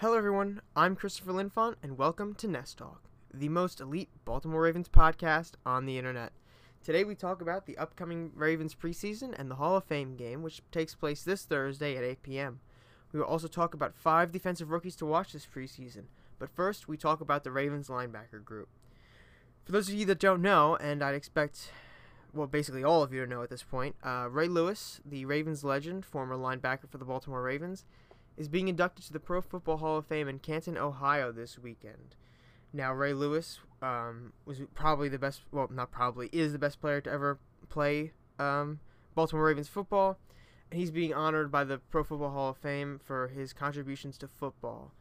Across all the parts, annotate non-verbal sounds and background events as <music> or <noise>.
Hello, everyone. I'm Christopher Linfont, and welcome to Nest Talk, the most elite Baltimore Ravens podcast on the internet. Today, we talk about the upcoming Ravens preseason and the Hall of Fame game, which takes place this Thursday at 8 p.m. We will also talk about five defensive rookies to watch this preseason. But first, we talk about the Ravens linebacker group. For those of you that don't know, and I'd expect, well, basically all of you to know at this point, uh, Ray Lewis, the Ravens legend, former linebacker for the Baltimore Ravens, is being inducted to the Pro Football Hall of Fame in Canton, Ohio this weekend. Now, Ray Lewis um, was probably the best, well, not probably, is the best player to ever play um, Baltimore Ravens football. And he's being honored by the Pro Football Hall of Fame for his contributions to football.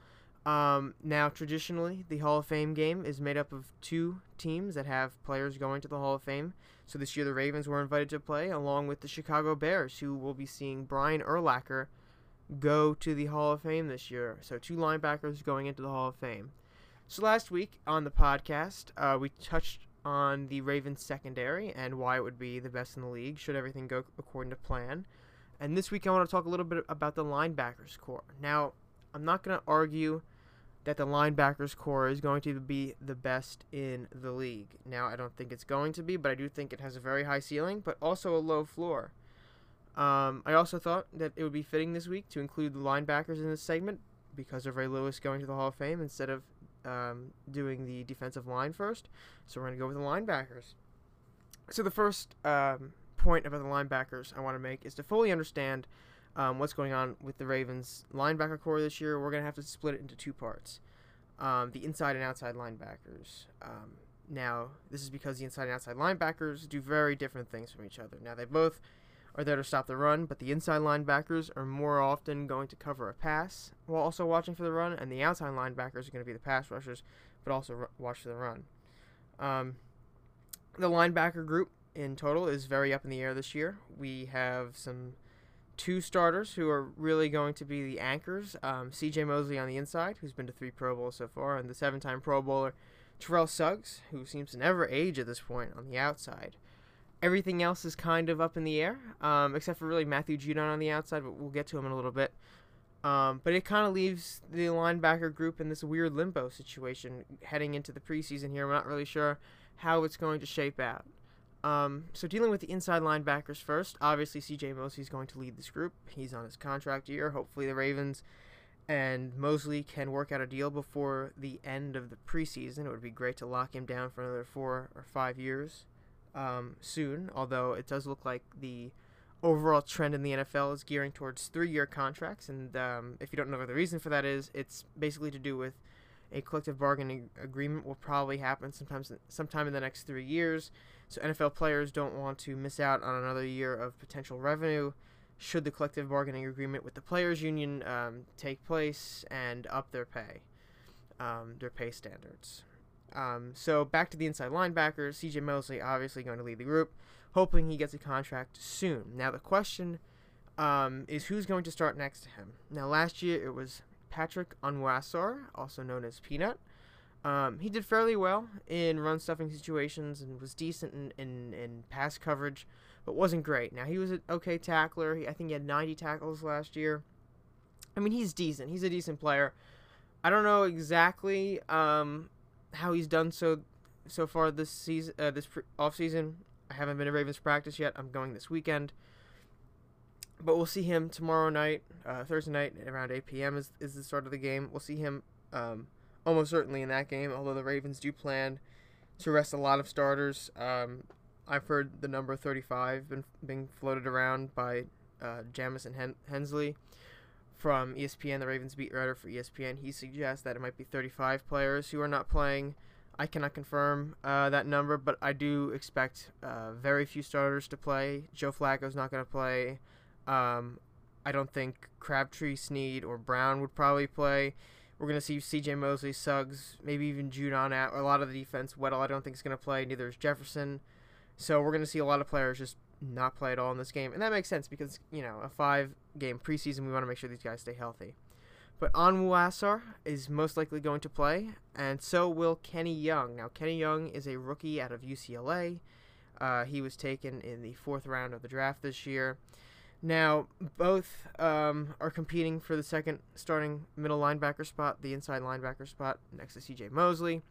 Um, now, traditionally, the Hall of Fame game is made up of two teams that have players going to the Hall of Fame. So this year, the Ravens were invited to play, along with the Chicago Bears, who will be seeing Brian Urlacher go to the Hall of Fame this year. So two linebackers going into the Hall of Fame. So last week on the podcast, uh, we touched on the Ravens secondary and why it would be the best in the league should everything go according to plan. And this week I want to talk a little bit about the linebackers corps. Now, I'm not going to argue that the linebackers corps is going to be the best in the league. Now, I don't think it's going to be, but I do think it has a very high ceiling, but also a low floor. Um, I also thought that it would be fitting this week to include the linebackers in this segment because of Ray Lewis going to the Hall of Fame instead of um, doing the defensive line first. So we're going to go with the linebackers. So the first um, point about the linebackers I want to make is to fully understand um, what's going on with the Ravens linebacker corps this year. We're going to have to split it into two parts um, the inside and outside linebackers. Um, now, this is because the inside and outside linebackers do very different things from each other. Now, they both are there to stop the run, but the inside linebackers are more often going to cover a pass while also watching for the run, and the outside linebackers are going to be the pass rushers, but also r- watch for the run. Um, the linebacker group in total is very up in the air this year. We have some two starters who are really going to be the anchors. Um, C.J. Mosley on the inside, who's been to three Pro Bowls so far, and the seven-time Pro Bowler Terrell Suggs, who seems to never age at this point on the outside. Everything else is kind of up in the air, um, except for really Matthew Judon on the outside, but we'll get to him in a little bit. Um, but it kind of leaves the linebacker group in this weird limbo situation heading into the preseason here. We're not really sure how it's going to shape out. Um, so dealing with the inside linebackers first, obviously C.J. Mosley is going to lead this group. He's on his contract year. Hopefully the Ravens and Mosley can work out a deal before the end of the preseason. It would be great to lock him down for another four or five years um, soon, although it does look like the overall trend in the NFL is gearing towards three-year contracts. And um, if you don't know what the reason for that is, it's basically to do with a collective bargaining agreement will probably happen sometimes sometime in the next three years. So NFL players don't want to miss out on another year of potential revenue should the collective bargaining agreement with the players union um, take place and up their pay, um, their pay standards. Um, so back to the inside linebackers. CJ Mosley obviously going to lead the group, hoping he gets a contract soon. Now the question um, is who's going to start next to him. Now last year it was Patrick Onwuasor, also known as Peanut. Um, he did fairly well in run stuffing situations and was decent in, in, in pass coverage, but wasn't great. Now he was an okay tackler. He, I think he had 90 tackles last year. I mean, he's decent. He's a decent player. I don't know exactly um, how he's done so so far this season, uh, this pre- off season. I haven't been to Ravens practice yet. I'm going this weekend, but we'll see him tomorrow night, uh, Thursday night around 8 p.m. is is the start of the game. We'll see him um, almost certainly in that game. Although the Ravens do plan to rest a lot of starters. Um, I've heard the number 35 been being floated around by uh, Jamison Hen- Hensley from ESPN, the Ravens beat writer for ESPN. He suggests that it might be 35 players who are not playing. I cannot confirm uh, that number, but I do expect uh, very few starters to play. Joe Flacco's not going to play. Um, I don't think Crabtree, Snead, or Brown would probably play. We're going to see C.J. Mosley, Suggs, maybe even Judon out. A lot of the defense. Weddle, I don't think is going to play. Neither is Jefferson. So we're going to see a lot of players just not play at all in this game, and that makes sense because you know a five-game preseason, we want to make sure these guys stay healthy. But Onwuasor is most likely going to play, and so will Kenny Young. Now, Kenny Young is a rookie out of UCLA. Uh, he was taken in the fourth round of the draft this year. Now, both um, are competing for the second starting middle linebacker spot, the inside linebacker spot next to CJ Mosley.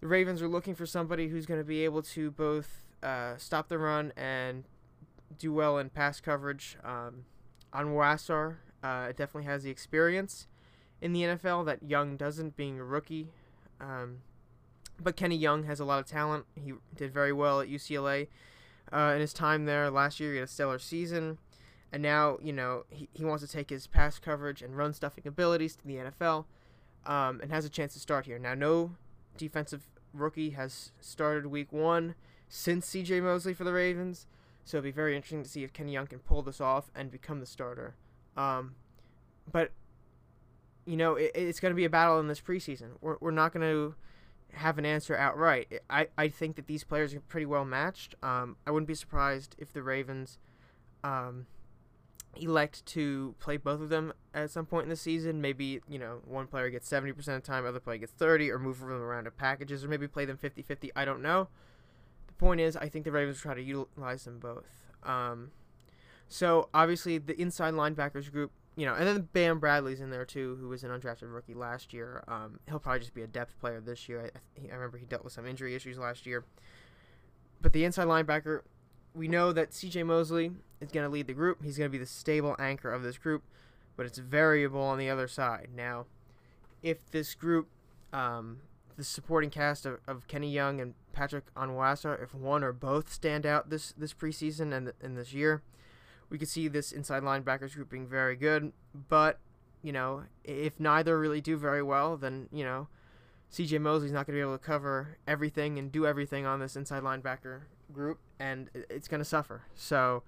The Ravens are looking for somebody who's going to be able to both uh, stop the run and do well in pass coverage. Um, Onwuasor uh, definitely has the experience in the NFL that Young doesn't, being a rookie. Um, but Kenny Young has a lot of talent. He did very well at UCLA uh, in his time there. Last year, he had a stellar season. And now, you know, he, he wants to take his pass coverage and run stuffing abilities to the NFL um, and has a chance to start here. Now, no defensive rookie has started week one since CJ Mosley for the Ravens. So it'll be very interesting to see if Kenny Young can pull this off and become the starter. Um, but, you know, it, it's going to be a battle in this preseason. We're, we're not going to have an answer outright. I, I think that these players are pretty well matched. Um, I wouldn't be surprised if the Ravens um, elect to play both of them at some point in the season. Maybe, you know, one player gets 70% of the time, other player gets 30 or move them around in packages or maybe play them 50-50. I don't know. Point is, I think the Ravens try to utilize them both. Um, so, obviously, the inside linebackers group you know, and then Bam Bradley's in there too, who was an undrafted rookie last year. Um, he'll probably just be a depth player this year. I, I remember he dealt with some injury issues last year. But the inside linebacker, we know that C.J. Mosley is going to lead the group. He's going to be the stable anchor of this group, but it's variable on the other side. Now, if this group, um, the supporting cast of, of Kenny Young and Patrick Onwuasor, if one or both stand out this this preseason and and this year we could see this inside linebackers group being very good. But, you know, if neither really do very well, then, you know, CJ Mosley's not going to be able to cover everything and do everything on this inside linebacker group, and it's going to suffer. So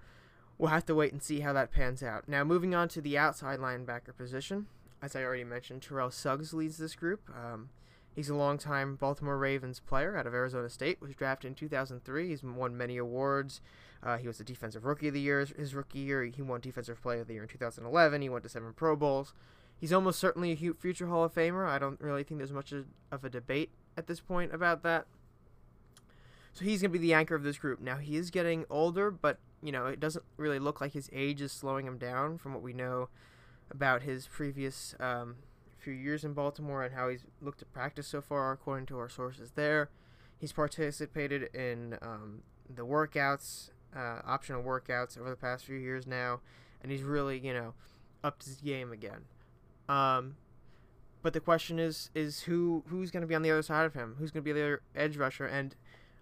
we'll have to wait and see how that pans out. Now, moving on to the outside linebacker position, as I already mentioned, Terrell Suggs leads this group. Um, he's a longtime Baltimore Ravens player out of Arizona State, was drafted in 2003. He's won many awards. Uh, he was the defensive rookie of the year his rookie year. He won defensive player of the year in 2011. He went to seven Pro Bowls. He's almost certainly a future Hall of Famer. I don't really think there's much of a debate at this point about that. So he's going to be the anchor of this group. Now he is getting older, but you know it doesn't really look like his age is slowing him down from what we know about his previous um, few years in Baltimore and how he's looked at practice so far, according to our sources there. He's participated in um, the workouts uh, optional workouts over the past few years now, and he's really you know upped his game again. Um, but the question is is who who's going to be on the other side of him? Who's going to be the other edge rusher? And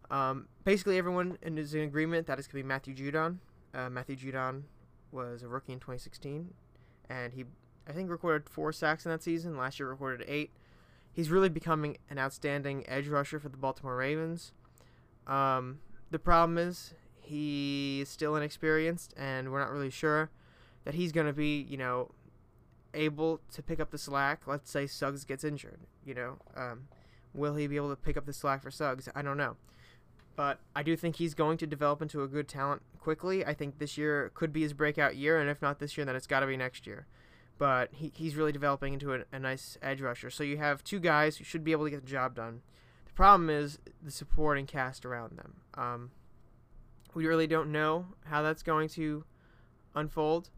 um, basically everyone is in agreement that it's going to be Matthew Judon. Uh, Matthew Judon was a rookie in 2016, and he I think recorded four sacks in that season. Last year recorded eight. He's really becoming an outstanding edge rusher for the Baltimore Ravens. Um, the problem is he is still inexperienced, and we're not really sure that he's going to be, you know, able to pick up the slack. Let's say Suggs gets injured, you know. Um, will he be able to pick up the slack for Suggs? I don't know. But I do think he's going to develop into a good talent quickly. I think this year could be his breakout year, and if not this year, then it's got to be next year. But he, he's really developing into a, a nice edge rusher. So you have two guys who should be able to get the job done. The problem is the supporting cast around them. Um, we really don't know how that's going to unfold.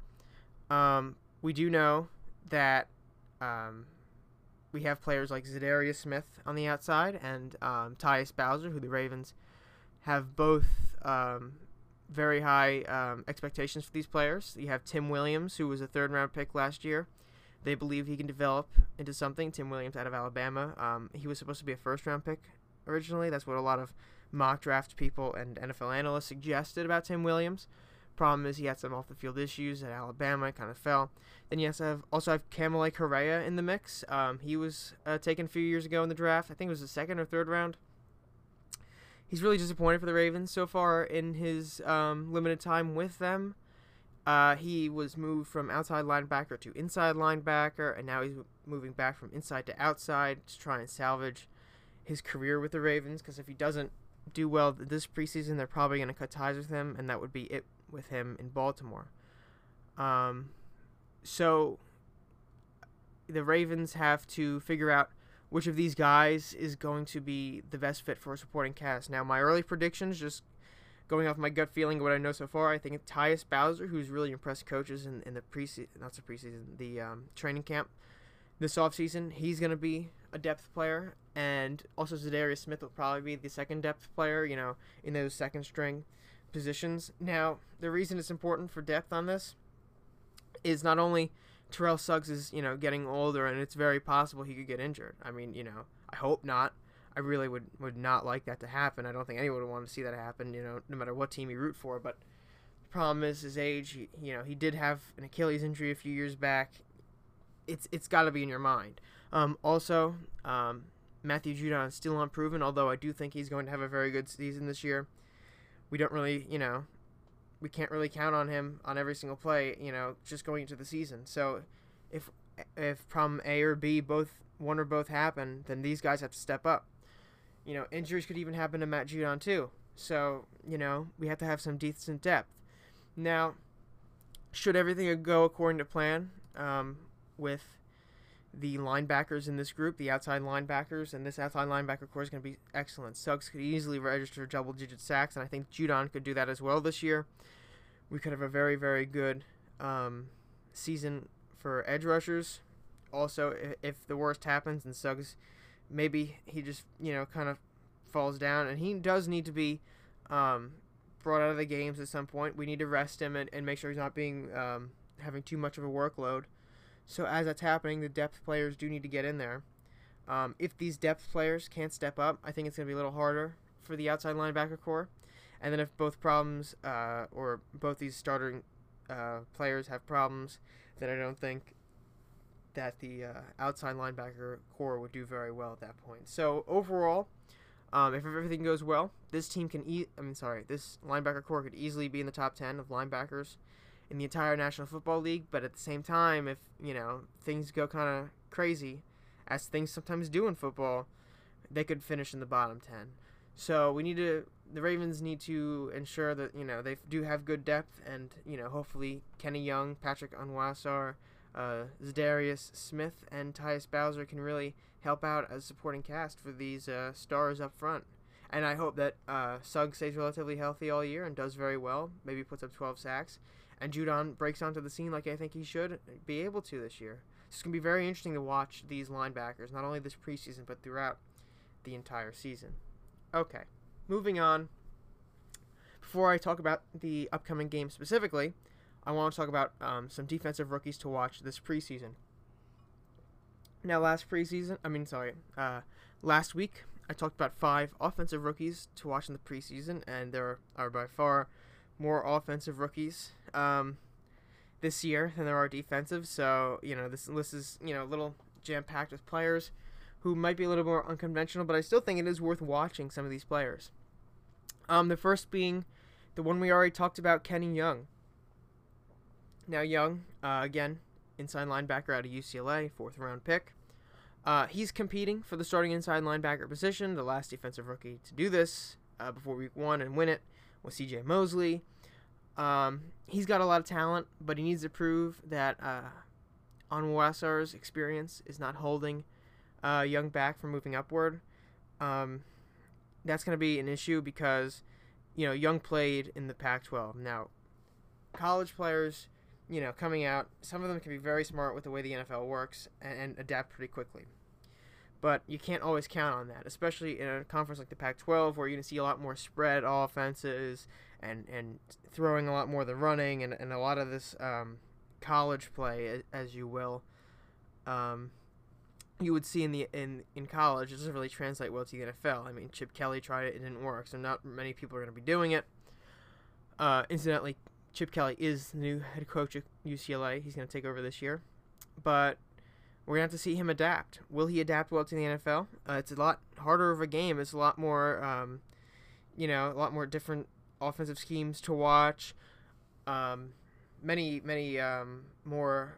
Um, we do know that um, we have players like Za'Darius Smith on the outside and um, Tyus Bowser, who the Ravens have both um, very high um, expectations for these players. You have Tim Williams, who was a third round pick last year. They believe he can develop into something. Tim Williams out of Alabama. Um, he was supposed to be a first round pick originally. That's what a lot of mock draft people and NFL analysts suggested about Tim Williams. Problem is he had some off the field issues at Alabama, kind of fell. Then you also have, also have Correa in the mix. Um, he was uh, taken a few years ago in the draft. I think it was the second or third round. He's really disappointed for the Ravens so far in his um, limited time with them. Uh, he was moved from outside linebacker to inside linebacker, and now he's moving back from inside to outside to try and salvage his career with the Ravens. Because if he doesn't do well this preseason, they're probably going to cut ties with him, and that would be it with him in Baltimore. Um, so the Ravens have to figure out which of these guys is going to be the best fit for a supporting cast. Now, my early predictions, just going off my gut feeling, what I know so far, I think Tyus Bowser, who's really impressed coaches in, in the preseason, not the preseason, the um, training camp this offseason, he's going to be a depth player. And also Za'Darius Smith will probably be the second depth player, you know, in those second string positions. Now, the reason it's important for depth on this is not only Terrell Suggs is, you know, getting older and it's very possible he could get injured. I mean, you know, I hope not. I really would, would not like that to happen. I don't think anyone would want to see that happen, you know, no matter what team you root for. But the problem is his age. He, you know, he did have an Achilles injury a few years back. It's it's got to be in your mind. Um, also, um, Matthew Judon is still unproven, although I do think he's going to have a very good season this year. We don't really, you know, we can't really count on him on every single play, you know, just going into the season. So if if problem A or B both one or both happen, then these guys have to step up you know, injuries could even happen to Matt Judon too. So, you know, we have to have some decent depth. Now, should everything go according to plan um, with the linebackers in this group, the outside linebackers, and this outside linebacker corps is going to be excellent. Suggs could easily register double digit sacks, and I think Judon could do that as well this year. We could have a very, very good um, season for edge rushers. Also, if, the worst happens and Suggs maybe he just you know kind of falls down, and he does need to be um, brought out of the games at some point. We need to rest him and, and make sure he's not being um, having too much of a workload. So as that's happening, the depth players do need to get in there. Um, if these depth players can't step up, I think it's going to be a little harder for the outside linebacker corps. And then if both problems uh, or both these starting uh, players have problems, then I don't think that the uh, outside linebacker corps would do very well at that point. So overall, um, if everything goes well, this team can eat. I mean, sorry, this linebacker corps could easily be in the top ten of linebackers in the entire National Football League. But at the same time, if you know things go kind of crazy, as things sometimes do in football, they could finish in the bottom ten. So we need to. The Ravens need to ensure that you know they do have good depth, and you know hopefully Kenny Young, Patrick Onwuasor uh, Za'Darius Smith and Tyus Bowser can really help out as supporting cast for these uh, stars up front. And I hope that uh, Suggs stays relatively healthy all year and does very well. Maybe puts up 12 sacks. And Judon breaks onto the scene like I think he should be able to this year. So It's going to be very interesting to watch these linebackers, not only this preseason, but throughout the entire season. Okay, moving on. Before I talk about the upcoming game specifically, I want to talk about um, some defensive rookies to watch this preseason. Now, last preseason, I mean, sorry, uh, last week, I talked about five offensive rookies to watch in the preseason, and there are by far more offensive rookies um, this year than there are defensive. So, you know, this list is, you know, a little jam packed with players who might be a little more unconventional, but I still think it is worth watching some of these players. Um, the first being the one we already talked about, Kenny Young. Now Young, uh, again, inside linebacker out of UCLA, fourth round pick. Uh, he's competing for the starting inside linebacker position. The last defensive rookie to do this uh, before week one and win it was C.J. Mosley. Um, he's got a lot of talent, but he needs to prove that uh, Onwuasor's experience is not holding uh, Young back from moving upward. Um, that's going to be an issue because, you know, Young played in the Pac-12. Now, college players you know, coming out, some of them can be very smart with the way the NFL works and, and adapt pretty quickly. But you can't always count on that, especially in a conference like the Pac-12, where you're to see a lot more spread offenses and and throwing a lot more than running, and, and a lot of this um, college play, as you will. Um, you would see in the in in college, it doesn't really translate well to the NFL. I mean, Chip Kelly tried it; it didn't work, so not many people are going to be doing it. Uh, incidentally, Chip Kelly is the new head coach at UCLA. He's going to take over this year. But we're to have to see him adapt. Will he adapt well to the NFL? Uh, it's a lot harder of a game. It's a lot more, um, you know, a lot more different offensive schemes to watch. Um, many, many um, more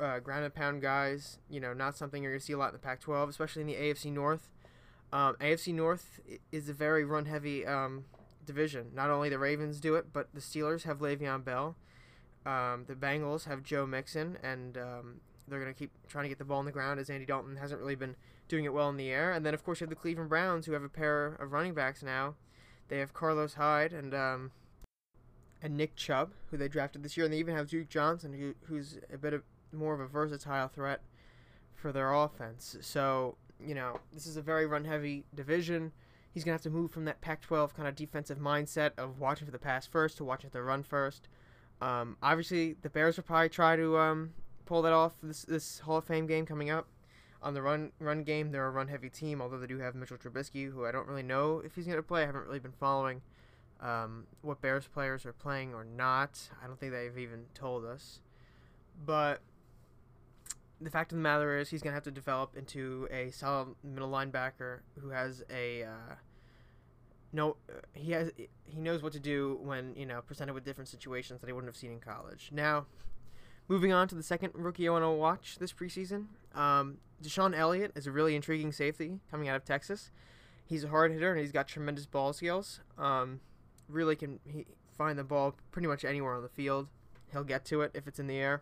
uh, ground and pound guys. You know, not something you're to see a lot in the Pac 12, especially in the AFC North. Um, AFC North is a very run heavy um, division. Not only the Ravens do it, but the Steelers have Le'Veon Bell. Um, the Bengals have Joe Mixon, and they're going to keep trying to get the ball on the ground as Andy Dalton hasn't really been doing it well in the air. And then, of course, you have the Cleveland Browns, who have a pair of running backs now They have Carlos Hyde and um, and Nick Chubb, who they drafted this year, and they even have Duke Johnson, who, who's a bit of more of a versatile threat for their offense. So you know this is a very run-heavy division. He's gonna have to move from that Pac-12 kind of defensive mindset of watching for the pass first to watching for the run first. Um, obviously, the Bears will probably try to um, pull that off this this Hall of Fame game coming up. On the run run game, they're a run heavy team, although they do have Mitchell Trubisky, who I don't really know if he's going to play. I haven't really been following um, what Bears players are playing or not. I don't think they've even told us. But the fact of the matter is, he's going to have to develop into a solid middle linebacker who has a uh, no. He has he knows what to do when you know presented with different situations that he wouldn't have seen in college. Now, moving on to the second rookie I want to watch this preseason, um, DeShon Elliott is a really intriguing safety coming out of Texas. He's a hard hitter and he's got tremendous ball skills. Um, really can he find the ball pretty much anywhere on the field. He'll get to it if it's in the air.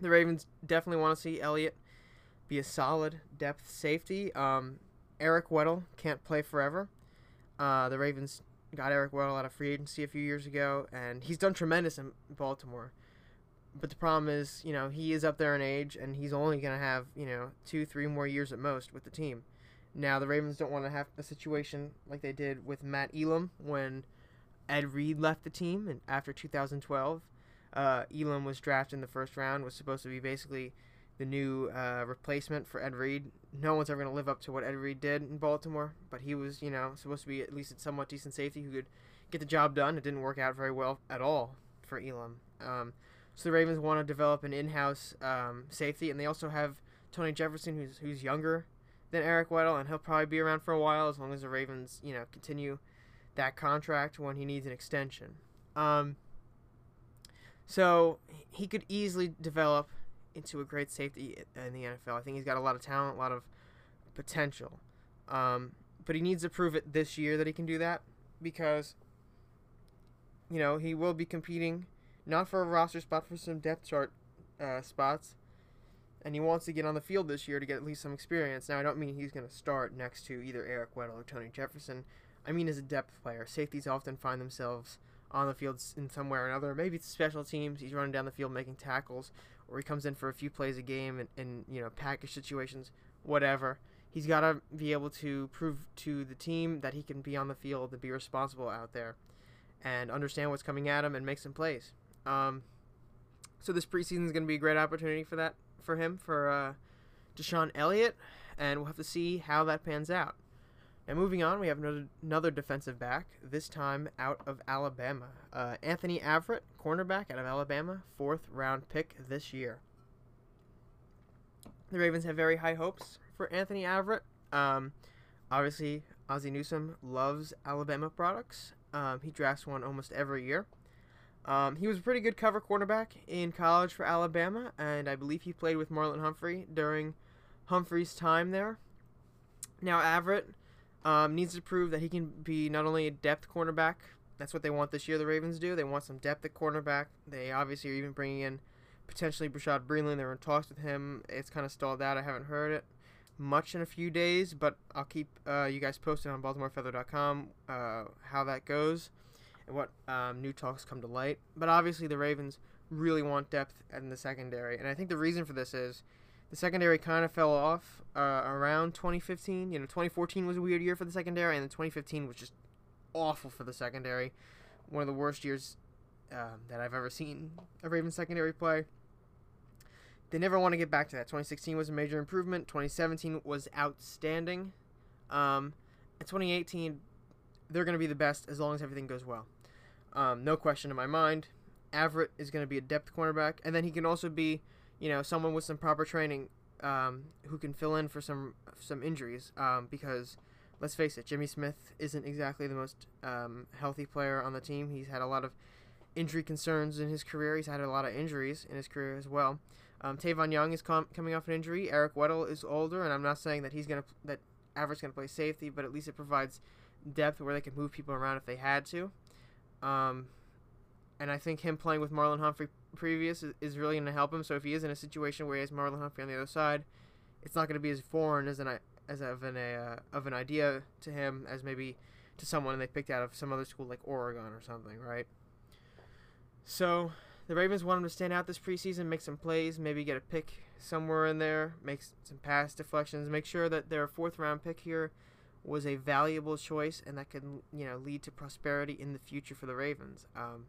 The Ravens definitely want to see Elliott be a solid depth safety. Um, Eric Weddle can't play forever. Uh, the Ravens got Eric Weddle out of free agency a few years ago, and he's done tremendous in Baltimore. But the problem is, you know, he is up there in age, and he's only going to have, you know, two, three more years at most with the team. Now, the Ravens don't want to have a situation like they did with Matt Elam when Ed Reed left the team and after 2012. Uh, Elam was drafted in the first round, was supposed to be basically the new uh, replacement for Ed Reed. No one's ever going to live up to what Ed Reed did in Baltimore, but he was, you know, supposed to be at least a somewhat decent safety who could get the job done. It didn't work out very well at all for Elam. Um, so the Ravens want to develop an in-house um, safety, and they also have Tony Jefferson, who's who's younger than Eric Weddle, and he'll probably be around for a while as long as the Ravens, you know, continue that contract when he needs an extension. Um, so he could easily develop into a great safety in the NFL. I think he's got a lot of talent, a lot of potential. Um, but he needs to prove it this year that he can do that because, you know, he will be competing not for a roster spot, for some depth chart uh, spots. And he wants to get on the field this year to get at least some experience. Now, I don't mean he's going to start next to either Eric Weddle or Tony Jefferson. I mean as a depth player. Safeties often find themselves on the field in some way or another. Maybe it's special teams. He's running down the field making tackles, or he comes in for a few plays a game in, in you know package situations, whatever. He's got to be able to prove to the team that he can be on the field and be responsible out there, and understand what's coming at him and make some plays. Um, so this preseason is going to be a great opportunity for that for him for uh, DeShon Elliott, and we'll have to see how that pans out. Now moving on, we have another, another defensive back, this time out of Alabama. Uh, Anthony Averett, cornerback out of Alabama, fourth round pick this year. The Ravens have very high hopes for Anthony Averett. Um, obviously, Ozzie Newsome loves Alabama products. Um, he drafts one almost every year. Um, he was a pretty good cover cornerback in college for Alabama, and I believe he played with Marlon Humphrey during Humphrey's time there. Now, Averett um, needs to prove that he can be not only a depth cornerback, that's what they want this year, the Ravens do. They want some depth at cornerback. They obviously are even bringing in potentially Bashaud Breeland. They're in talks with him. It's kind of stalled out. I haven't heard it much in a few days, but I'll keep uh, you guys posted on BaltimoreFeather.com uh, how that goes and what um, new talks come to light. But obviously, the Ravens really want depth in the secondary, and I think the reason for this is the secondary kind of fell off uh, around 2015. You know, 2014 was a weird year for the secondary, and then 2015 was just awful for the secondary. One of the worst years um, that I've ever seen a Ravens secondary play. They never want to get back to that. 2016 was a major improvement. 2017 was outstanding. Um, and 2018, they're going to be the best as long as everything goes well. Um, no question in my mind. Averett is going to be a depth cornerback, and then he can also be, you know, someone with some proper training um, who can fill in for some some injuries. Um, because let's face it, Jimmy Smith isn't exactly the most um, healthy player on the team. He's had a lot of injury concerns in his career. He's had a lot of injuries in his career as well. Um, Tavon Young is com- coming off an injury. Eric Weddle is older, and I'm not saying that he's gonna that Averett's gonna play safety, but at least it provides depth where they can move people around if they had to. Um, and I think him playing with Marlon Humphrey previous is, is really going to help him. So if he is in a situation where he has Marlon Humphrey on the other side, it's not going to be as foreign as an as of an uh, of an idea to him as maybe to someone they picked out of some other school like Oregon or something, right? So the Ravens want him to stand out this preseason, make some plays, maybe get a pick somewhere in there, make some pass deflections, make sure that their fourth round pick here was a valuable choice and that could you know lead to prosperity in the future for the Ravens. Um,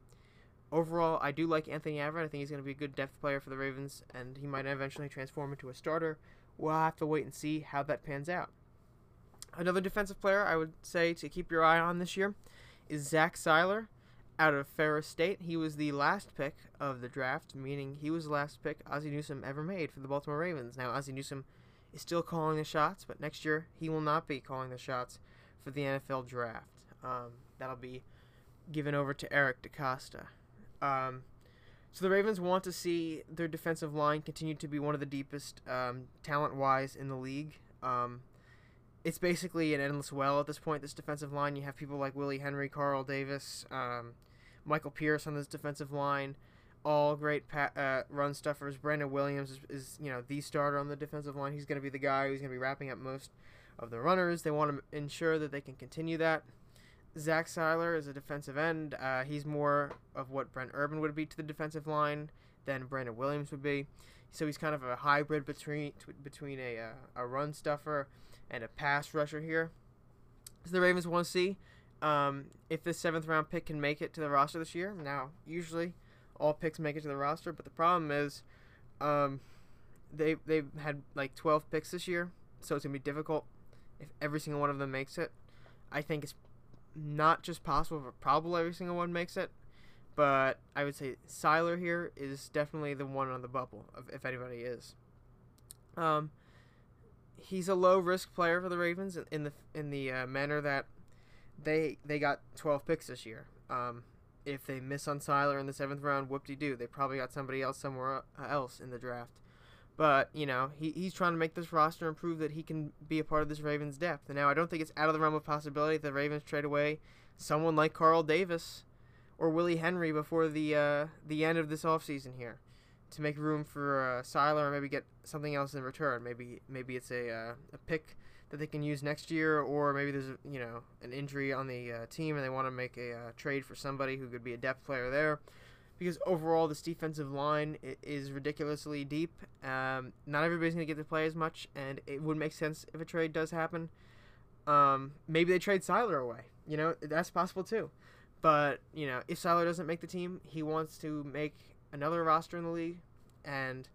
overall, I do like Anthony Averett. I think he's going to be a good depth player for the Ravens, and he might eventually transform into a starter. We'll have to wait and see how that pans out. Another defensive player I would say to keep your eye on this year is Zach Sieler out of Ferris State. He was the last pick of the draft, meaning he was the last pick Ozzie Newsome ever made for the Baltimore Ravens. Now, Ozzie Newsome is still calling the shots, but next year he will not be calling the shots for the NFL draft. Um, that'll be given over to Eric DeCosta. Um, so the Ravens want to see their defensive line continue to be one of the deepest um, talent-wise in the league. Um, it's basically an endless well at this point. This defensive line, you have people like Willie Henry, Carl Davis, um, Michael Pierce on this defensive line, all great pa- uh, run stuffers. Brandon Williams is, is, you know the starter on the defensive line. He's going to be the guy who's going to be wrapping up most of the runners. They want to ensure that they can continue that. Zach Sieler is a defensive end. Uh, he's more of what Brent Urban would be to the defensive line than Brandon Williams would be. So he's kind of a hybrid between between a uh, a run stuffer and a pass rusher here. So the Ravens want to see um, if this seventh round pick can make it to the roster this year. Now, usually all picks make it to the roster, but the problem is um, they they've had like 12 picks this year, so it's gonna be difficult if every single one of them makes it. I think it's not just possible, but probably every single one makes it. But I would say Sieler here is definitely the one on the bubble, if anybody is. Um, he's a low risk player for the Ravens in the in the uh, manner that they they got 12 picks this year. Um, if they miss on Sieler in the seventh round, whoop de doo. They probably got somebody else somewhere else in the draft. But, you know, he, he's trying to make this roster and prove that he can be a part of this Ravens depth. And now I don't think it's out of the realm of possibility that the Ravens trade away someone like Carl Davis or Willie Henry before the uh, the end of this offseason here to make room for uh, Sieler or maybe get something else in return. Maybe maybe it's a, uh, a pick that they can use next year, or maybe there's you know an injury on the uh, team and they want to make a uh, trade for somebody who could be a depth player there because overall this defensive line is ridiculously deep. Um, not everybody's going to get to play as much, and it would make sense if a trade does happen. Um, maybe they trade Sieler away. You know, that's possible too. But, you know, if Sieler doesn't make the team, he wants to make another roster in the league, and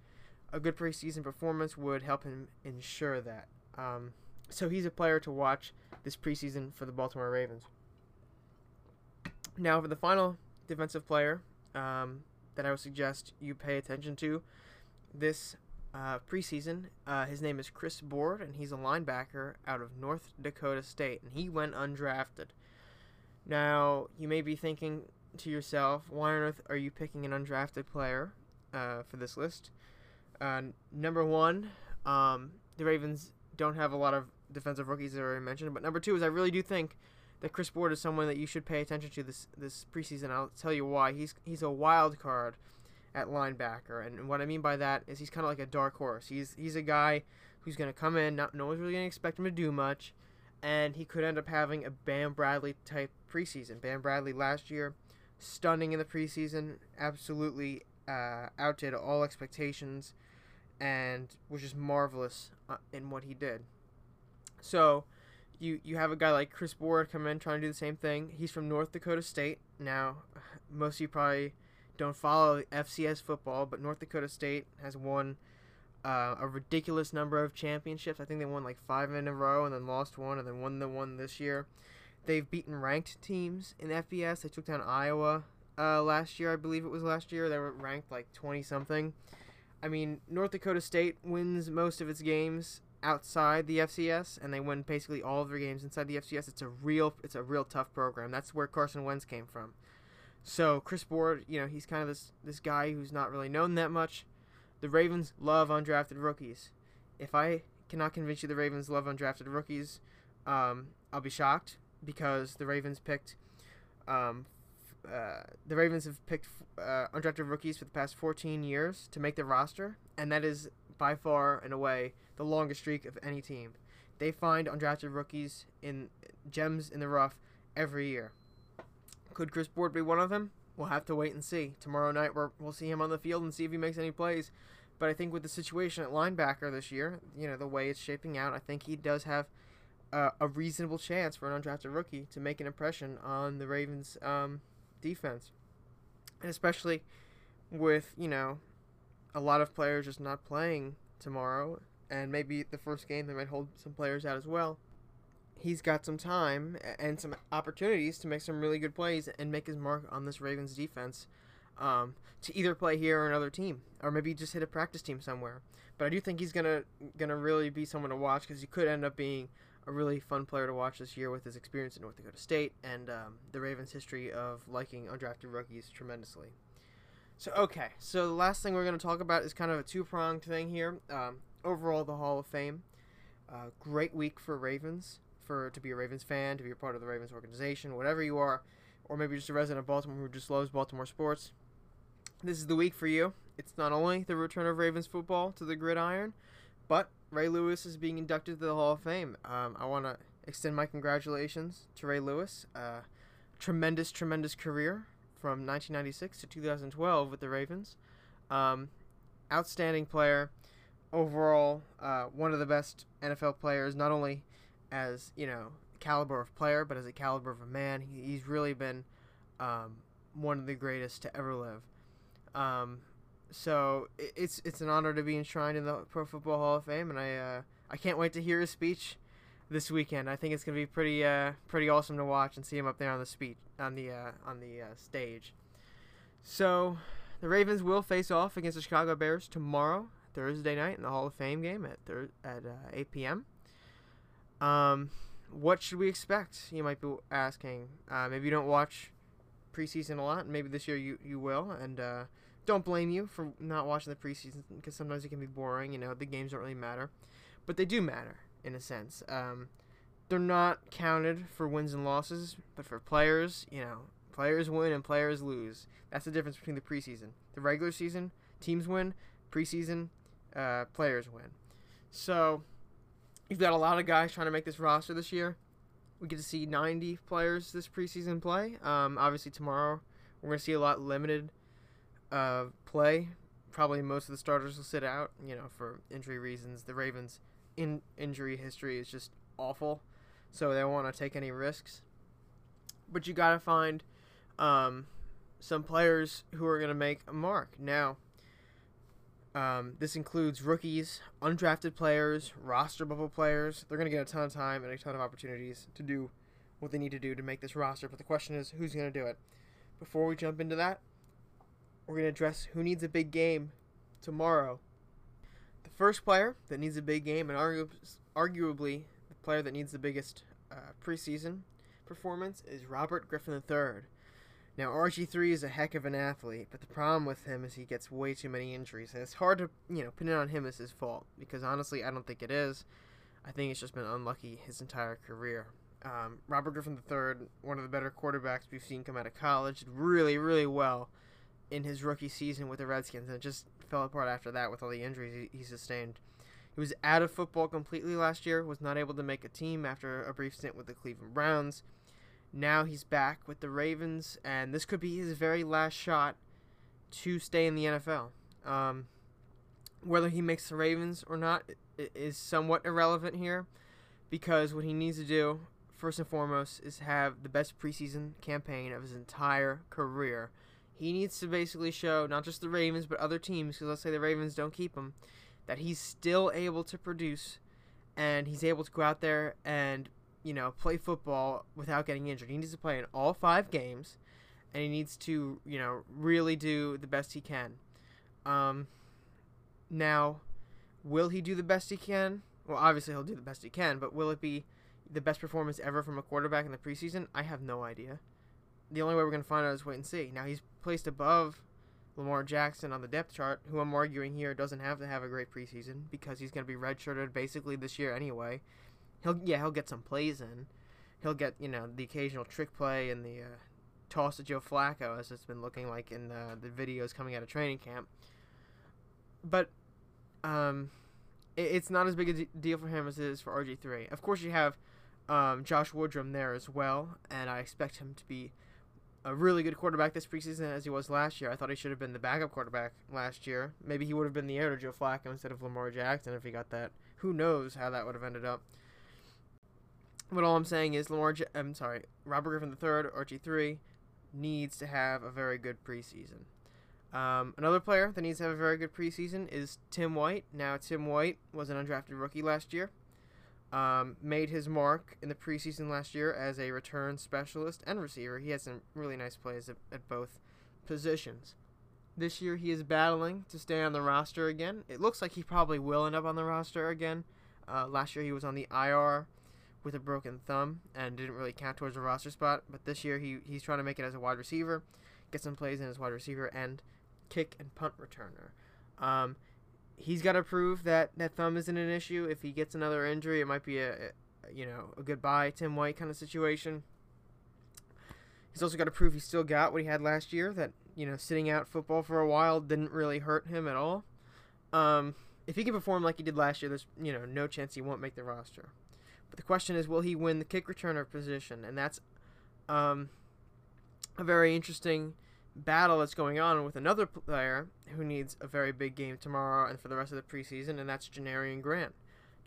a good preseason performance would help him ensure that. Um, so he's a player to watch this preseason for the Baltimore Ravens. Now, for the final defensive player, um, that I would suggest you pay attention to this uh, preseason. Uh, his name is Chris Board, and he's a linebacker out of North Dakota State, and he went undrafted. Now, you may be thinking to yourself, why on earth are you picking an undrafted player uh, for this list? Uh, number one, um, the Ravens don't have a lot of defensive rookies that I already mentioned, but number two is I really do think that Chris Board is someone that you should pay attention to this this preseason. I'll tell you why. He's he's a wild card at linebacker, and what I mean by that is he's kind of like a dark horse. He's he's a guy who's going to come in, not no one's really going to expect him to do much, and he could end up having a Bam Bradley type preseason. Bam Bradley last year, stunning in the preseason, absolutely uh, outdid all expectations, and was just marvelous uh, in what he did. So you you have a guy like Chris Board come in trying to do the same thing. He's from North Dakota State. Now, <sighs> most of you probably don't follow FCS football, but North Dakota State has won uh, a ridiculous number of championships. I think they won like five in a row and then lost one and then won the one this year. They've beaten ranked teams in FBS. They took down Iowa uh, last year, I believe it was last year. They were ranked like 20 something. I mean, North Dakota State wins most of its games outside the FCS and they win basically all of their games inside the FCS, it's a real it's a real tough program. That's where Carson Wentz came from. So Chris Board, you know, he's kind of this this guy who's not really known that much. The Ravens love undrafted rookies. If I cannot convince you the Ravens love undrafted rookies, um, I'll be shocked because the Ravens picked um, uh, the Ravens have picked uh, undrafted rookies for the past 14 years to make the roster, and that is by far and away the longest streak of any team. They find undrafted rookies in gems in the rough every year. Could Chris Board be one of them? We'll have to wait and see. Tomorrow night we will see him on the field and see if he makes any plays. But I think with the situation at linebacker this year, you know, the way it's shaping out, I think he does have uh, a reasonable chance for an undrafted rookie to make an impression on the Ravens' um, defense. And especially with, you know, a lot of players just not playing tomorrow, and maybe the first game they might hold some players out as well. He's got some time and some opportunities to make some really good plays and make his mark on this Ravens defense um, to either play here or another team, or maybe just hit a practice team somewhere. But I do think he's gonna gonna really be someone to watch because he could end up being a really fun player to watch this year with his experience at North Dakota State and um, the Ravens' history of liking undrafted rookies tremendously. So okay, so the last thing we're going to talk about is kind of a two-pronged thing here. Um, overall, the Hall of Fame. Uh, great week for Ravens, for to be a Ravens fan, to be a part of the Ravens organization, whatever you are, or maybe just a resident of Baltimore who just loves Baltimore sports. This is the week for you. It's not only the return of Ravens football to the gridiron, but Ray Lewis is being inducted to the Hall of Fame. Um, I want to extend my congratulations to Ray Lewis. Uh, tremendous, tremendous career from 1996 to 2012 with the Ravens. Um, outstanding player, overall, uh, one of the best NFL players, not only as you know caliber of player, but as a caliber of a man. He, he's really been um, one of the greatest to ever live. Um, so it's it's an honor to be enshrined in the Pro Football Hall of Fame, and I uh, I can't wait to hear his speech this weekend. I think it's gonna be pretty uh, pretty awesome to watch and see him up there on the speech on the uh, on the uh, stage. So the Ravens will face off against the Chicago Bears tomorrow, Thursday night, in the Hall of Fame game at thir- at uh, 8 p.m. Um, what should we expect? You might be asking. Uh, maybe you don't watch preseason a lot, and maybe this year you you will, and don't blame you for not watching the preseason because sometimes it can be boring. You know, the games don't really matter, but they do matter in a sense. Um, they're not counted for wins and losses, but for players, you know, players win and players lose. That's the difference between the preseason. The regular season, teams win. Preseason, uh, players win. So, you've got a lot of guys trying to make this roster this year. We get to see 90 players this preseason play. Um, obviously, tomorrow we're going to see a lot limited uh, play. Probably most of the starters will sit out, you know, for injury reasons. The Ravens in injury history is just awful, so they don't want to take any risks. But you got to find um, some players who are going to make a mark. Now, um, this includes rookies, undrafted players, roster bubble players. They're going to get a ton of time and a ton of opportunities to do what they need to do to make this roster. But the question is, who's going to do it? Before we jump into that, we're going to address who needs a big game tomorrow The first player that needs a big game, and argu- arguably the player that needs the biggest uh, preseason performance, is Robert Griffin III. Now, RG3 is a heck of an athlete, but the problem with him is he gets way too many injuries, and it's hard to, you know, pin it on him as his fault, because honestly, I don't think it is. I think it's just been unlucky his entire career. Um, Robert Griffin III, one of the better quarterbacks we've seen come out of college, did really, really well in his rookie season with the Redskins, and it just fell apart after that with all the injuries he, sustained. He was out of football completely last year, was not able to make a team after a brief stint with the Cleveland Browns. Now he's back with the Ravens, and this could be his very last shot to stay in the NFL. Um, whether he makes the Ravens or not is somewhat irrelevant here because what he needs to do, first and foremost, is have the best preseason campaign of his entire career he needs to basically show not just the Ravens but other teams, because let's say the Ravens don't keep him, that he's still able to produce, and he's able to go out there and you know play football without getting injured. He needs to play in all five games, and he needs to you know really do the best he can. Um, now, will he do the best he can? Well, obviously he'll do the best he can, but will it be the best performance ever from a quarterback in the preseason? I have no idea the only way we're going to find out is wait and see. Now he's placed above Lamar Jackson on the depth chart, who I'm arguing here doesn't have to have a great preseason because he's going to be redshirted basically this year anyway. He'll yeah he'll get some plays in. He'll get you know the occasional trick play and the uh, toss to Joe Flacco as it's been looking like in the, the videos coming out of training camp. But um, it, it's not as big a deal for him as it is for RG3. Of course, you have um, Josh Woodrum there as well, and I expect him to be a really good quarterback this preseason as he was last year. I thought he should have been the backup quarterback last year. Maybe he would have been the heir to Joe Flacco instead of Lamar Jackson if he got that. Who knows how that would have ended up. But all I'm saying is Lamar. J- I'm sorry, Robert Griffin III, RG3, needs to have a very good preseason. Um, another player that needs to have a very good preseason is Tim White. Now, Tim White was an undrafted rookie last year. Um, made his mark in the preseason last year as a return specialist and receiver. He had some really nice plays at, at both positions. This year, he is battling to stay on the roster again. It looks like he probably will end up on the roster again. Uh, last year, he was on the IR with a broken thumb and didn't really count towards a roster spot. But this year, he, he's trying to make it as a wide receiver, get some plays in as wide receiver and kick and punt returner. Um, he's got to prove that that thumb isn't an issue. If he gets another injury, it might be a, you know a goodbye Tim White kind of situation. He's also got to prove he still got what he had last year. That you know sitting out football for a while didn't really hurt him at all. Um, if he can perform like he did last year, there's you know no chance he won't make the roster. But the question is, will he win the kick returner position? And that's um, a very interesting battle that's going on with another player who needs a very big game tomorrow and for the rest of the preseason, and that's Janarion Grant.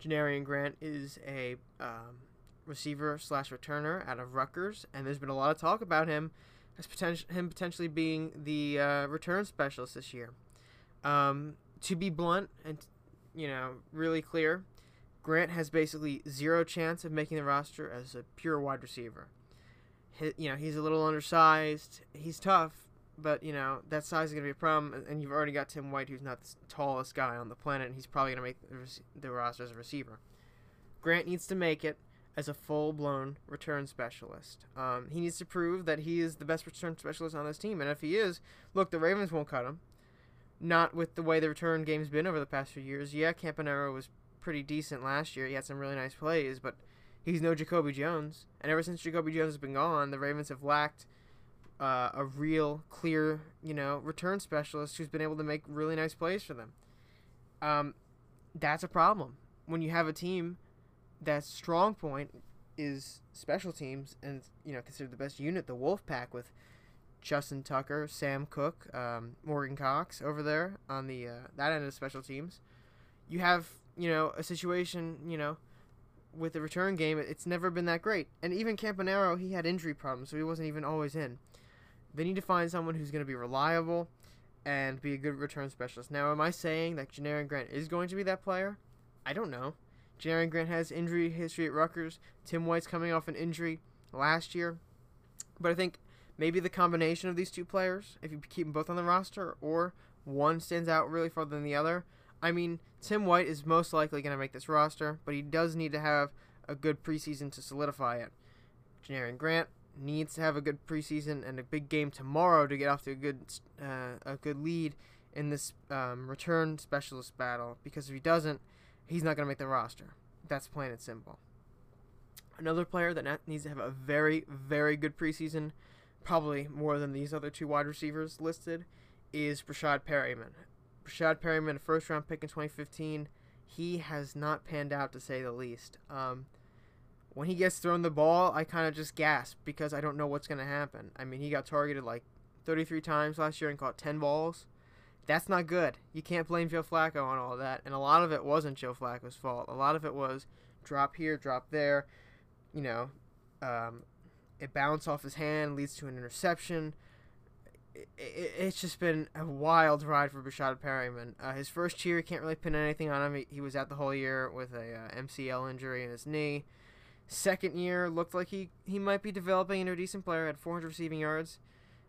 Janarion Grant is a um, receiver slash returner out of Rutgers, and there's been a lot of talk about him as potential him potentially being the uh, return specialist this year. Um, to be blunt and you know really clear, Grant has basically zero chance of making the roster as a pure wide receiver. He, you know he's a little undersized. He's tough, but you know that size is going to be a problem, and you've already got Tim White, who's not the tallest guy on the planet, and he's probably going to make the, roster as a receiver. Grant needs to make it as a full-blown return specialist. Um, he needs to prove that he is the best return specialist on this team, and if he is, look, the Ravens won't cut him. Not with the way the return game's been over the past few years. Yeah, Campanaro was pretty decent last year. He had some really nice plays, but he's no Jacoby Jones. And ever since Jacoby Jones has been gone, the Ravens have lacked uh, a real clear, you know, return specialist who's been able to make really nice plays for them. Um, that's a problem when you have a team that's strong point is special teams and you know considered the best unit, the Wolf Pack with Justin Tucker, Sam Koch um, Morgan Cox over there on the uh, that end of special teams. You have you know a situation you know with the return game, it's never been that great. And even Campanaro, he had injury problems, so he wasn't even always in. They need to find someone who's going to be reliable and be a good return specialist. Now, am I saying that Janarion Grant is going to be that player? I don't know. Janarion Grant has injury history at Rutgers. Tim White's coming off an injury last year. But I think maybe the combination of these two players, if you keep them both on the roster, or one stands out really further than the other. I mean, Tim White is most likely going to make this roster, but he does need to have a good preseason to solidify it. Janarion Grant, needs to have a good preseason and a big game tomorrow to get off to a good uh, a good lead in this um, return specialist battle. Because if he doesn't, he's not going to make the roster. That's plain and simple. Another player that needs to have a very very good preseason, probably more than these other two wide receivers listed, is Breshad Perriman. Breshad Perriman, a first round pick in 2015. He has not panned out to say the least. Um, when he gets thrown the ball, I kind of just gasp because I don't know what's going to happen. I mean, he got targeted like 33 times last year and caught 10 balls. That's not good. You can't blame Joe Flacco on all that. And a lot of it wasn't Joe Flacco's fault. A lot of it was drop here, drop there. You know, um, it bounced off his hand, leads to an interception. It, it, it's just been a wild ride for Breshad Perriman. Uh, his first year, you can't really pin anything on him. He, he was out the whole year with a uh, MCL injury in his knee. Second year looked like he, he might be developing into a decent player. Had 400 receiving yards,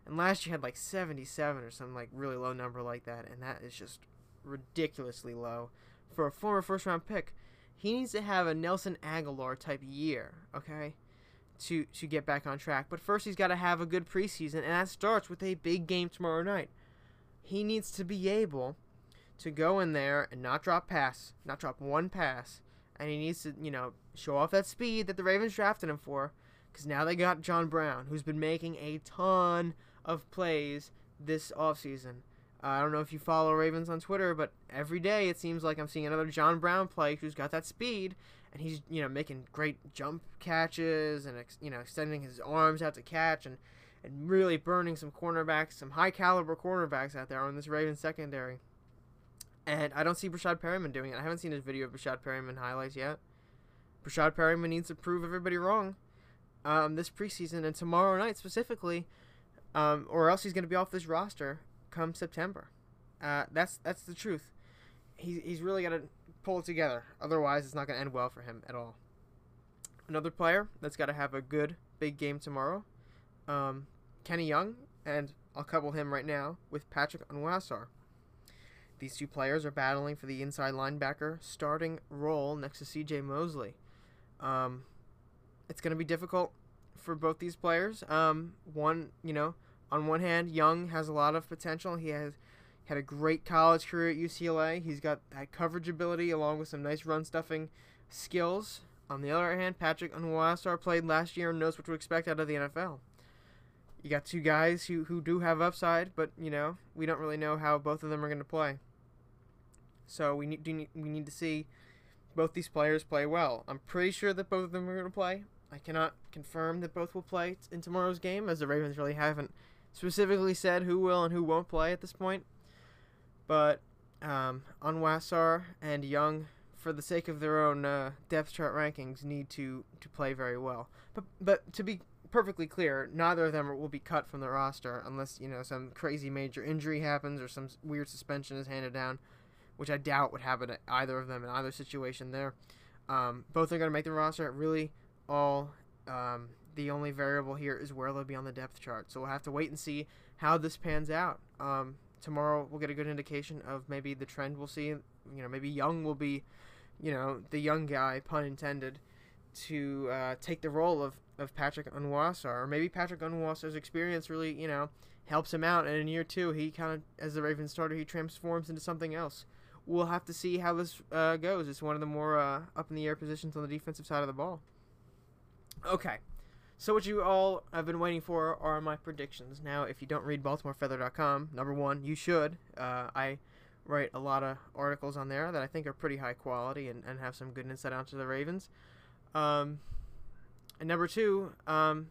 and last year had like 77 or some like really low number like that, and that is just ridiculously low for a former first round pick. He needs to have a Nelson Agholor type year, okay, to to get back on track. But first, he's got to have a good preseason, and that starts with a big game tomorrow night. He needs to be able to go in there and not drop pass, not drop one pass, and he needs to, you know, show off that speed that the Ravens drafted him for. Because now they got John Brown, who's been making a ton of plays this offseason. I don't know if you follow Ravens on Twitter, but every day it seems like I'm seeing another John Brown play who's got that speed, and he's you know making great jump catches and ex- you know extending his arms out to catch and and really burning some cornerbacks, some high caliber cornerbacks out there on this Ravens secondary. And I don't see Breshad Perriman doing it. I haven't seen his video of Breshad Perriman highlights yet. Breshad Perriman needs to prove everybody wrong um, this preseason and tomorrow night specifically, um, or else he's going to be off this roster come September. Uh, that's that's the truth. He's he's really got to pull it together. Otherwise, it's not going to end well for him at all. Another player that's got to have a good big game tomorrow, um, Kenny Young, and I'll couple him right now with Patrick Onwuasor. These two players are battling for the inside linebacker starting role next to C.J. Mosley. Um, it's going to be difficult for both these players. Um, one, you know, on one hand, Young has a lot of potential. He has had a great college career at UCLA. He's got that coverage ability along with some nice run stuffing skills. On the other hand, Patrick Onwuasor played last year and knows what to expect out of the NFL. You got two guys who, who do have upside, but you know we don't really know how both of them are going to play. So we need, need we need to see both these players play well. I'm pretty sure that both of them are going to play. I cannot confirm that both will play in tomorrow's game, as the Ravens really haven't specifically said who will and who won't play at this point. But um, and Young, for the sake of their own uh, depth chart rankings, need to, to play very well. But but to be perfectly clear, neither of them will be cut from the roster unless you know some crazy major injury happens or some weird suspension is handed down, which I doubt would happen to either of them in either situation. There, um, both are going to make the roster. Really, all um, the only variable here is where they'll be on the depth chart. So we'll have to wait and see how this pans out. Um, tomorrow we'll get a good indication of maybe the trend we'll see. You know, maybe Young will be, you know, the young guy, pun intended, to uh, take the role of, of Patrick Onwuasor. Or maybe Patrick Onwuasor's experience really, you know, helps him out. And in year two, he kind of, as the Ravens starter, he transforms into something else. We'll have to see how this uh, goes. It's one of the more uh, up in the air positions on the defensive side of the ball. Okay. So what you all have been waiting for are my predictions. Now, if you don't read BaltimoreFeather.com, number one, you should. Uh, I write a lot of articles on there that I think are pretty high quality and, and have some good insight onto the Ravens. Um, and number two, um,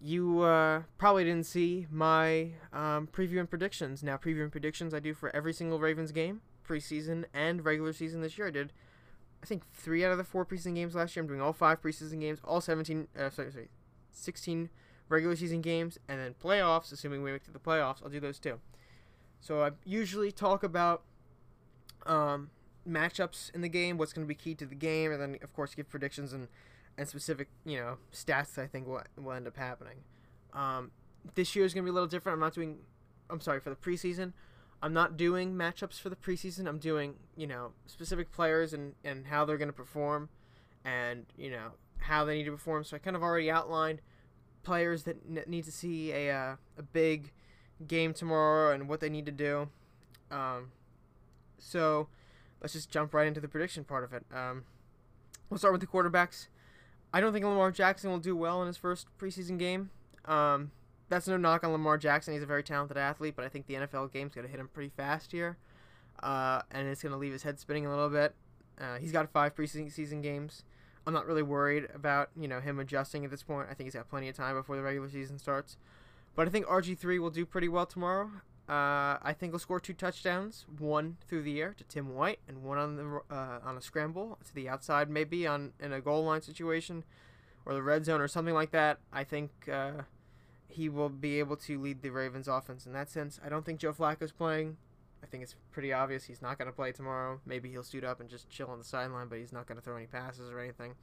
you uh, probably didn't see my um, preview and predictions. Now, preview and predictions I do for every single Ravens game, preseason and regular season this year. I did I think three out of the four preseason games last year. I'm doing all five preseason games, all 17, uh, sorry, sorry, 16 regular season games, and then playoffs, assuming we make to the playoffs, I'll do those too. So I usually talk about um, matchups in the game, what's going to be key to the game, and then of course give predictions and, and specific you know stats I think will, will end up happening. Um, this year is going to be a little different. I'm not doing, I'm sorry for the preseason. I'm not doing matchups for the preseason. I'm doing, you know, specific players and, and how they're going to perform and, you know, how they need to perform. So I kind of already outlined players that n- need to see a, uh, a big game tomorrow and what they need to do. Um, so let's just jump right into the prediction part of it. Um, we'll start with the quarterbacks. I don't think Lamar Jackson will do well in his first preseason game. Um, that's no knock on Lamar Jackson. He's a very talented athlete, but I think the NFL game's going to hit him pretty fast here, uh, and it's going to leave his head spinning a little bit. Uh, he's got five preseason games. I'm not really worried about you know him adjusting at this point. I think he's got plenty of time before the regular season starts. But I think RG3 will do pretty well tomorrow. Uh, I think he'll score two touchdowns, one through the air to Tim White, and one on the uh, on a scramble to the outside, maybe on in a goal line situation, or the red zone or something like that. I think uh, he will be able to lead the Ravens offense in that sense. I don't think Joe Flacco's playing. I think it's pretty obvious he's not going to play tomorrow. Maybe he'll suit up and just chill on the sideline, but he's not going to throw any passes or anything.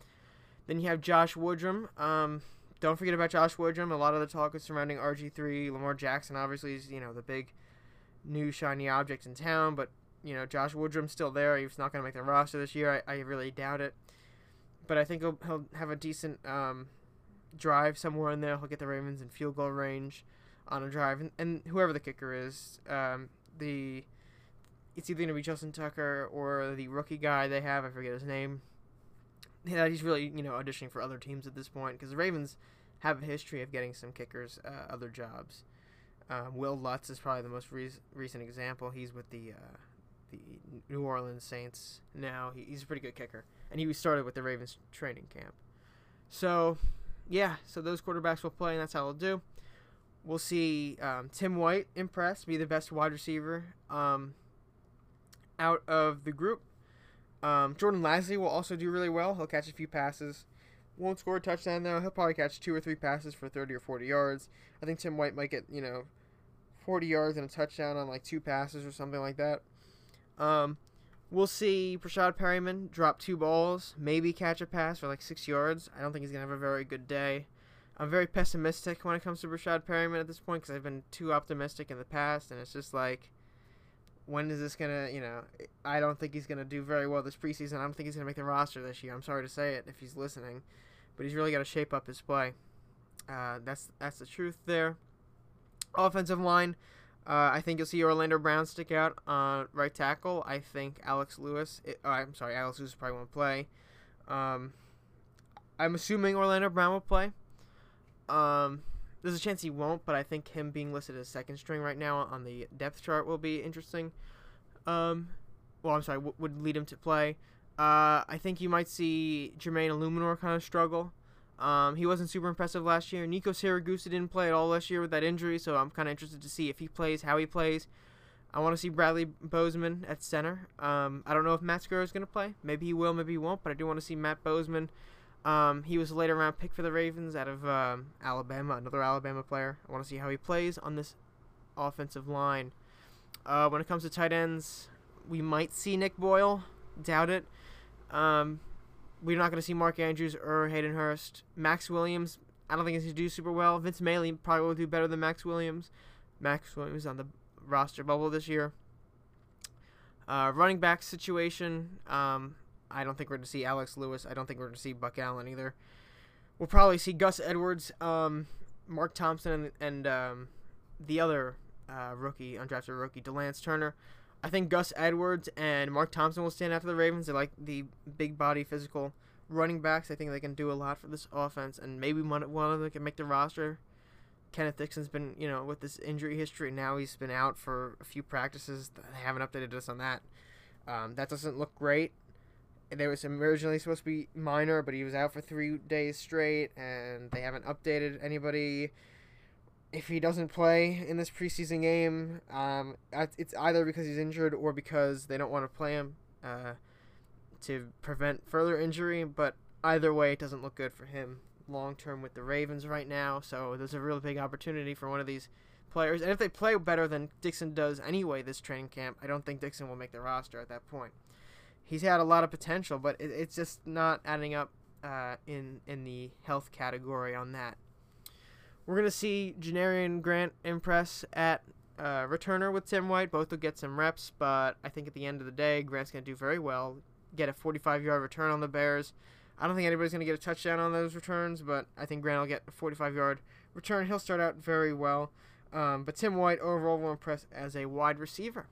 Then you have Josh Woodrum. Um, don't forget about Josh Woodrum. A lot of the talk is surrounding RG3. Lamar Jackson obviously is, you know, the big new shiny object in town, but, you know, Josh Woodrum's still there. He's not going to make the roster this year. I, I really doubt it. But I think he'll, he'll have a decent um, drive somewhere in there. He'll get the Ravens in field goal range on a drive, and, and whoever the kicker is, um, the it's either to be Justin Tucker or the rookie guy they have. I forget his name. Yeah, he's really you know auditioning for other teams at this point because the Ravens have a history of getting some kickers uh, other jobs. Um, Wil Lutz is probably the most re- recent example. He's with the uh, the New Orleans Saints now. He, he's a pretty good kicker. and he started with the Ravens training camp. So, yeah, so those quarterbacks will play, and that's how they'll do. We'll see um, Tim White impress, be the best wide receiver um, out of the group. Um, Jordan Lasley will also do really well. He'll catch a few passes. Won't score a touchdown though. He'll probably catch two or three passes for 30 or 40 yards. I think Tim White might get, you know, 40 yards and a touchdown on like two passes or something like that. Um, we'll see Breshad Perriman drop two balls, maybe catch a pass for like six yards. I don't think he's going to have a very good day. I'm very pessimistic when it comes to Breshad Perriman at this point because I've been too optimistic in the past, and it's just like, when is this gonna? You know, I don't think he's gonna do very well this preseason. I don't think he's gonna make the roster this year. I'm sorry to say it if he's listening, but he's really got to shape up his play. Uh, that's that's the truth there. Offensive line, uh, I think you'll see Orlando Brown stick out on right tackle. I think Alex Lewis. It, uh, I'm sorry, Alex Lewis probably won't play. Um, I'm assuming Orlando Brown will play. Um, there's a chance he won't, but I think him being listed as second string right now on the depth chart will be interesting. Um, well, I'm sorry, w- would lead him to play. Uh, I think you might see Jermaine Eluemunor kind of struggle. Um, he wasn't super impressive last year. Nico Siragusa didn't play at all last year with that injury, so I'm kind of interested to see if he plays, how he plays. I want to see Bradley Bozeman at center. Um, I don't know if Matt Skura is going to play. Maybe he will, maybe he won't, but I do want to see Matt Bozeman um, he was a later round pick for the Ravens out of um, Alabama, another Alabama player. I want to see how he plays on this offensive line. Uh, when it comes to tight ends, we might see Nick Boyle. Doubt it. Um, we're not going to see Mark Andrews or Hayden Hurst. Max Williams, I don't think he's going to do super well. Vince Mayle probably will do better than Max Williams. Max Williams on the roster bubble this year. Uh, running back situation, um, I don't think we're going to see Alex Lewis. I don't think we're going to see Buck Allen either. We'll probably see Gus Edwards, um, Mark Thompson, and, and um, the other uh, rookie, undrafted rookie, De'Lance Turner. I think Gus Edwards and Mark Thompson will stand after the Ravens. They like the big body, physical running backs. I think they can do a lot for this offense, and maybe one, one of them can make the roster. Kenneth Dixon's been, you know, with this injury history, now he's been out for a few practices. They haven't updated us on that. Um, that doesn't look great there was originally supposed to be minor, but he was out for three days straight, and they haven't updated anybody. If he doesn't play in this preseason game, um, it's either because he's injured or because they don't want to play him uh, to prevent further injury. But either way, it doesn't look good for him long term with the Ravens right now. So there's a really big opportunity for one of these players. And if they play better than Dixon does anyway this training camp, I don't think Dixon will make the roster at that point he's had a lot of potential, but it, it's just not adding up uh, in in the health category on that. We're gonna see Janarion Grant impress at uh, returner with Tim White. Both will get some reps, but I think at the end of the day, Grant's gonna do very well. Get a 45-yard return on the Bears. I don't think anybody's gonna get a touchdown on those returns, but I think Grant will get a 45-yard return. He'll start out very well. Um, but Tim White overall will impress as a wide receiver.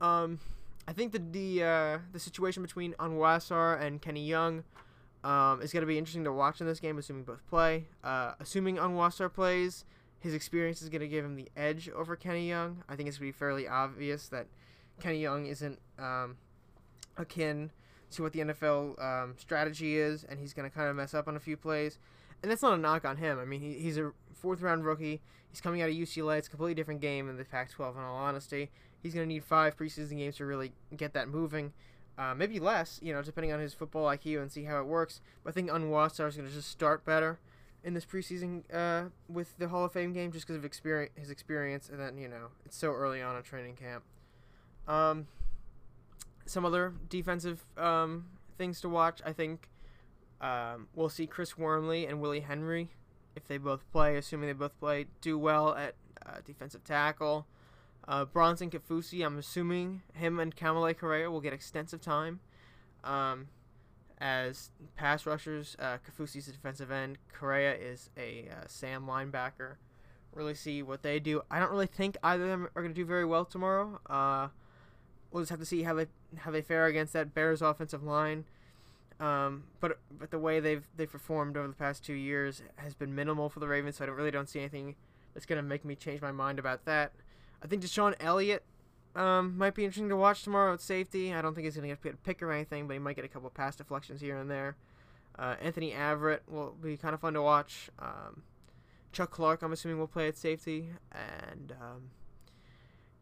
Um, I think the the uh, the situation between Onwuasor and Kenny Young um, is going to be interesting to watch in this game, assuming both play. Uh, assuming Onwuasor plays, his experience is going to give him the edge over Kenny Young. I think it's going to be fairly obvious that Kenny Young isn't um, akin to what the NFL um, strategy is, and he's going to kind of mess up on a few plays. And that's not a knock on him. I mean, he, he's a fourth round rookie. He's coming out of UCLA. It's a completely different game in the Pac 12, in all honesty he's going to need five preseason games to really get that moving. Uh, maybe less, you know, depending on his football IQ and see how it works. But I think Onwuasor is going to just start better in this preseason uh, with the Hall of Fame game just because of experience, his experience, and then you know it's so early on in training camp. Um, some other defensive um, things to watch. I think um, we'll see Chris Wormley and Willie Henry if they both play, assuming they both play, do well at uh, defensive tackle. Uh, Bronson Kaufusi, I'm assuming him and Kamalei Correa will get extensive time. Um, as pass rushers, uh, Kaufusi's a defensive end. Correa is a uh, Sam linebacker. Really see what they do. I don't really think either of them are going to do very well tomorrow. Uh, we'll just have to see how they how they fare against that Bears offensive line. Um, but but the way they've they've performed over the past two years has been minimal for the Ravens, so I don't really don't see anything that's going to make me change my mind about that. I think DeShon Elliott um, might be interesting to watch tomorrow at safety. I don't think he's going to get a pick or anything, but he might get a couple pass deflections here and there. Uh, Anthony Averett will be kind of fun to watch. Um, Chuck Clark, I'm assuming, will play at safety, and um,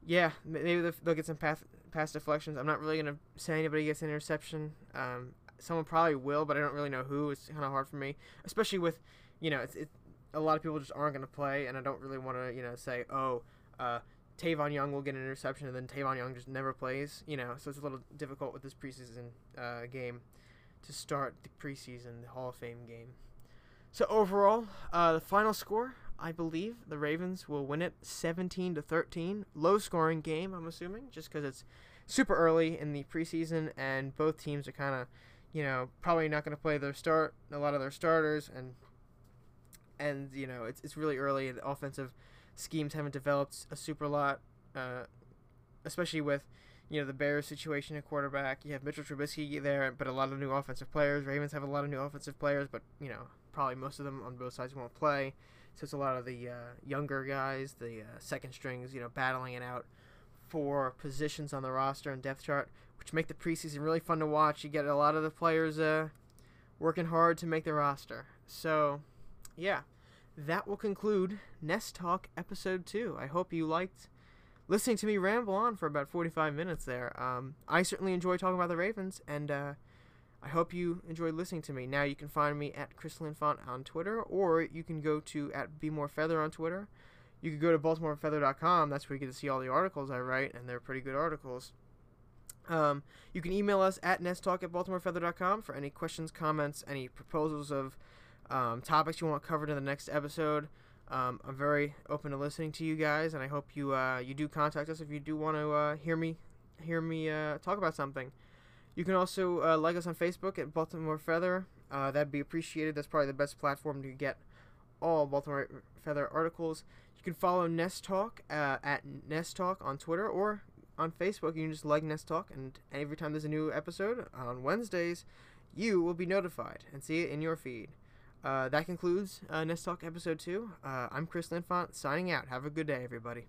yeah, maybe they'll get some pass pass deflections. I'm not really gonna say anybody gets an interception. Um, someone probably will, but I don't really know who. It's kind of hard for me, especially with, you know, it's, it, a lot of people just aren't gonna play, and I don't really want to, you know, say, oh, uh, Tavon Young will get an interception, and then Tavon Young just never plays. You know, so it's a little difficult with this preseason uh, game to start the preseason the Hall of Fame game. So overall, uh, the final score, I believe the Ravens will win it 17 to 13. Low scoring game, I'm assuming, just because it's super early in the preseason and both teams are kind of, you know, probably not going to play their start a lot of their starters and and you know it's it's really early. In the offensive schemes haven't developed a super lot, uh, especially with you know the Bears situation at quarterback. You have Mitchell Trubisky there, but a lot of new offensive players. Ravens have a lot of new offensive players, but you know probably most of them on both sides won't play. So it's a lot of the uh, younger guys, the uh, second strings, you know, battling it out for positions on the roster and depth chart, which make the preseason really fun to watch. You get a lot of the players uh, working hard to make the roster. So, yeah, that will conclude Nest Talk episode two. I hope you liked listening to me ramble on for about 45 minutes there. Um, I certainly enjoy talking about the Ravens, and uh, I hope you enjoyed listening to me. Now you can find me at Chris Linfont on Twitter, or you can go to at Be More Feather on Twitter. You can go to BaltimoreFeather.com. That's where you get to see all the articles I write, and they're pretty good articles. Um, you can email us at nesttalk at baltimorefeather.com for any questions, comments, any proposals of um, topics you want covered in the next episode. Um, I'm very open to listening to you guys, and I hope you uh, you do contact us if you do want to uh, hear me hear me uh, talk about something. You can also uh, like us on Facebook at Baltimore Feather. Uh, that'd be appreciated. That's probably the best platform to get all Baltimore Feather articles. You can follow Nest Talk uh, at Nest Talk on Twitter or on Facebook. You can just like Nest Talk, and every time there's a new episode on Wednesdays, you will be notified and see it in your feed. Uh, that concludes uh, Nest Talk episode 2. Uh, I'm Chris Linfont signing out. Have a good day, everybody.